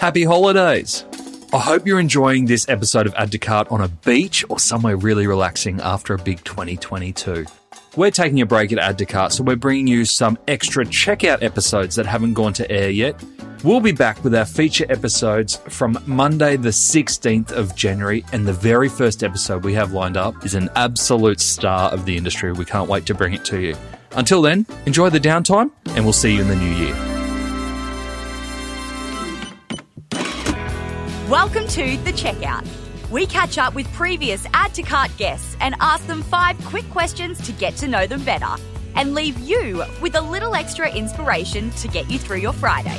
Happy holidays! I hope you're enjoying this episode of Add to Cart on a beach or somewhere really relaxing after a big 2022. We're taking a break at Add to Cart, so we're bringing you some extra checkout episodes that haven't gone to air yet. We'll be back with our feature episodes from Monday, the 16th of January, and the very first episode we have lined up is an absolute star of the industry. We can't wait to bring it to you. Until then, enjoy the downtime, and we'll see you in the new year. Welcome to The Checkout. We catch up with previous Add to Cart guests and ask them five quick questions to get to know them better and leave you with a little extra inspiration to get you through your Friday.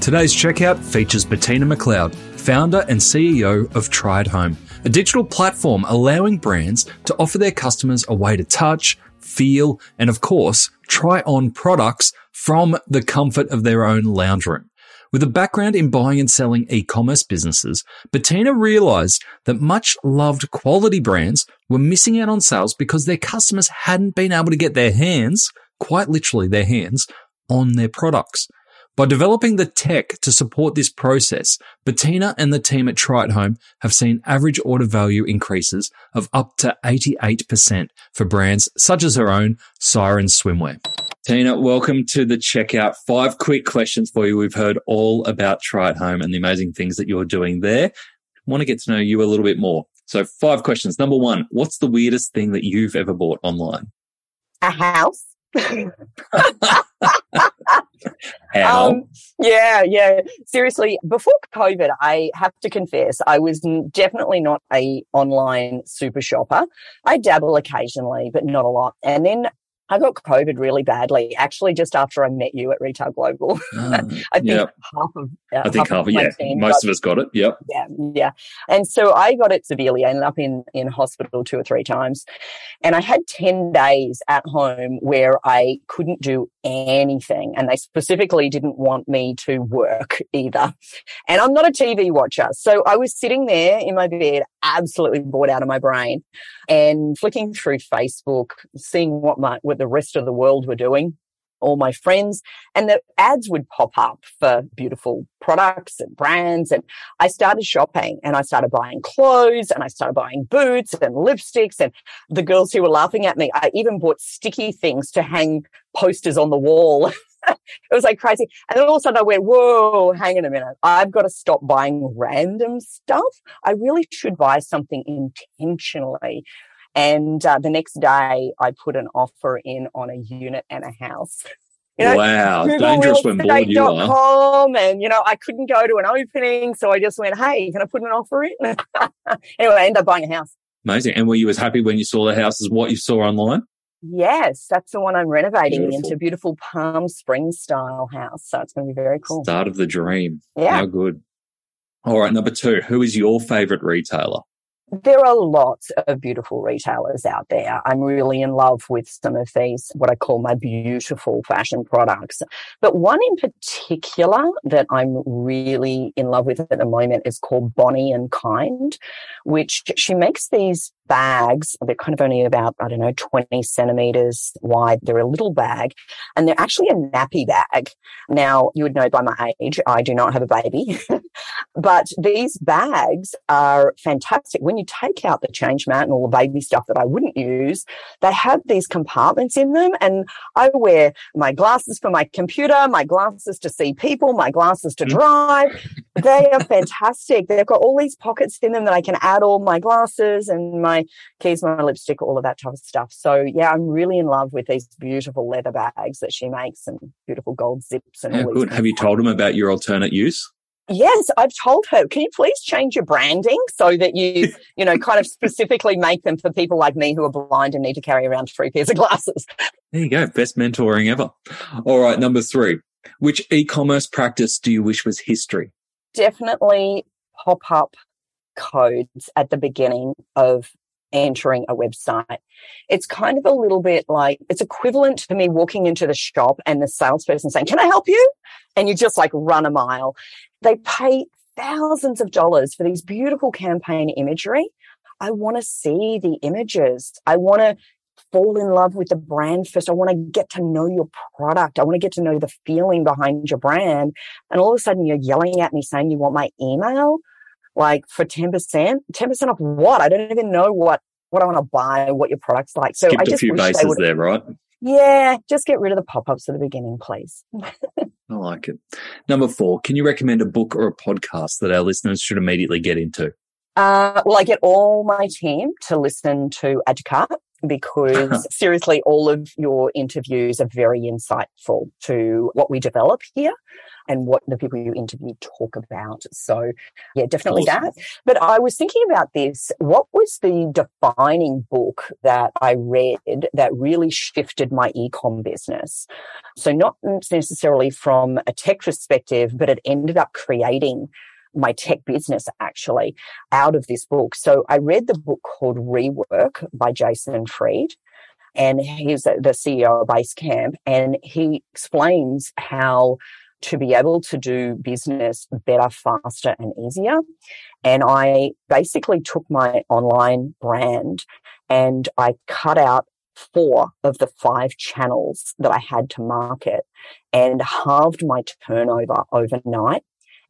Today's checkout features Bettina McLeod, founder and CEO of at Home, a digital platform allowing brands to offer their customers a way to touch, feel, and of course, try on products from the comfort of their own lounge room. With a background in buying and selling e-commerce businesses, Bettina realized that much loved quality brands were missing out on sales because their customers hadn't been able to get their hands, quite literally their hands, on their products. By developing the tech to support this process, Bettina and the team at at Home have seen average order value increases of up to 88% for brands such as her own Siren Swimwear. Tina, welcome to the checkout. Five quick questions for you. We've heard all about Try at Home and the amazing things that you're doing there. want to get to know you a little bit more. So, five questions. Number one, what's the weirdest thing that you've ever bought online? A house. How? Um, yeah, yeah. Seriously, before COVID, I have to confess, I was definitely not a online super shopper. I dabble occasionally, but not a lot. And then I got COVID really badly, actually, just after I met you at Retail Global. Mm, I think yep. half of uh, I think half, of yeah. Most got- of us got it. Yep. yeah, yeah. And so I got it severely. I ended up in, in hospital two or three times. And I had 10 days at home where I couldn't do anything. And they specifically didn't want me to work either. And I'm not a TV watcher. So I was sitting there in my bed, absolutely bored out of my brain and flicking through Facebook, seeing what my, what the rest of the world were doing all my friends and the ads would pop up for beautiful products and brands. And I started shopping and I started buying clothes and I started buying boots and lipsticks and the girls who were laughing at me, I even bought sticky things to hang posters on the wall. it was like crazy. And then all of a sudden I went, whoa, hang on a minute. I've got to stop buying random stuff. I really should buy something intentionally. And uh, the next day, I put an offer in on a unit and a house. You know, wow. Dangerous when bored you are. GoogleRealestate.com, and you know, I couldn't go to an opening, so I just went, "Hey, can I put an offer in?" anyway, I ended up buying a house. Amazing. And were you as happy when you saw the house as what you saw online? Yes, that's the one I'm renovating Beautiful. into a beautiful Palm Springs style house. So it's going to be very cool. Start of the dream. Yeah. How good. All right. Number two, who is your favorite retailer? There are lots of beautiful retailers out there. I'm really in love with some of these, what I call my beautiful fashion products. But one in particular that I'm really in love with at the moment is called Bonnie and Kind, which she makes these bags. They're kind of only about, I don't know, 20 centimeters wide. They're a little bag and they're actually a nappy bag. Now, you would know by my age, I do not have a baby, but these bags are fantastic. When you take out the change mat and all the baby stuff that I wouldn't use, they have these compartments in them. And I wear my glasses for my computer, my glasses to see people, my glasses to mm-hmm. drive. they are fantastic. They've got all these pockets in them that I can add all my glasses and my keys, my lipstick, all of that type of stuff. So yeah, I'm really in love with these beautiful leather bags that she makes and beautiful gold zips and How all good. Have you told them about your alternate use? Yes, I've told her, can you please change your branding so that you, you know, kind of specifically make them for people like me who are blind and need to carry around three pairs of glasses. There you go. Best mentoring ever. All right. Number three, which e-commerce practice do you wish was history? Definitely pop up codes at the beginning of entering a website. It's kind of a little bit like it's equivalent to me walking into the shop and the salesperson saying, Can I help you? And you just like run a mile. They pay thousands of dollars for these beautiful campaign imagery. I want to see the images. I want to fall in love with the brand first. I want to get to know your product. I want to get to know the feeling behind your brand. And all of a sudden you're yelling at me saying you want my email like for 10%, 10% off what? I don't even know what, what I want to buy, what your product's like. So Skipped I just a few bases there, right? Yeah, just get rid of the pop-ups at the beginning, please. I like it. Number four, can you recommend a book or a podcast that our listeners should immediately get into? Uh, well, I get all my team to listen to Add because seriously, all of your interviews are very insightful to what we develop here and what the people you interview talk about. So yeah, definitely awesome. that. But I was thinking about this. What was the defining book that I read that really shifted my ecom business? So not necessarily from a tech perspective, but it ended up creating my tech business actually out of this book. So I read the book called Rework by Jason Fried and he's the CEO of Basecamp and he explains how to be able to do business better, faster and easier. And I basically took my online brand and I cut out four of the five channels that I had to market and halved my turnover overnight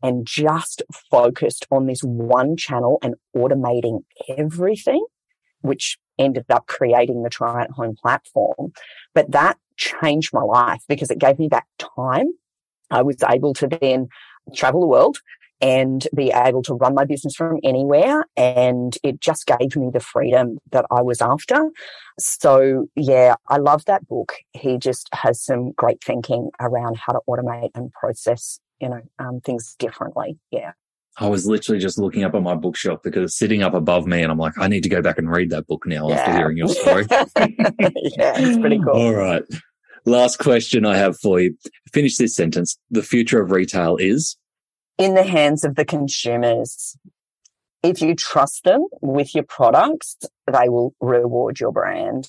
and just focused on this one channel and automating everything, which ended up creating the try at home platform. But that changed my life because it gave me back time I was able to then travel the world and be able to run my business from anywhere. And it just gave me the freedom that I was after. So yeah, I love that book. He just has some great thinking around how to automate and process, you know, um, things differently. Yeah. I was literally just looking up on my bookshelf because it's sitting up above me and I'm like, I need to go back and read that book now yeah. after hearing your story. yeah, it's pretty cool. All right. Last question I have for you. Finish this sentence. The future of retail is? In the hands of the consumers. If you trust them with your products, they will reward your brand.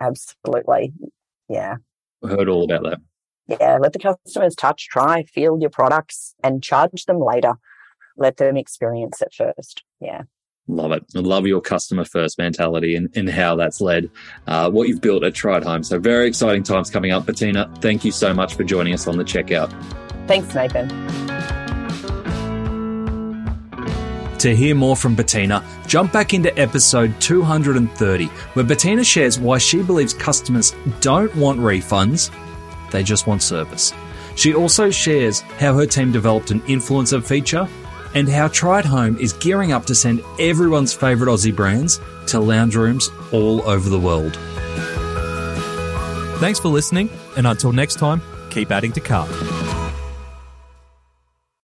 Absolutely. Yeah. I heard all about that. Yeah. Let the customers touch, try, feel your products and charge them later. Let them experience it first. Yeah. Love it. I love your customer first mentality and, and how that's led uh, what you've built at Try at Home. So, very exciting times coming up. Bettina, thank you so much for joining us on the checkout. Thanks, Nathan. To hear more from Bettina, jump back into episode 230, where Bettina shares why she believes customers don't want refunds, they just want service. She also shares how her team developed an influencer feature and how Try at Home is gearing up to send everyone's favourite Aussie brands to lounge rooms all over the world. Thanks for listening, and until next time, keep adding to cart.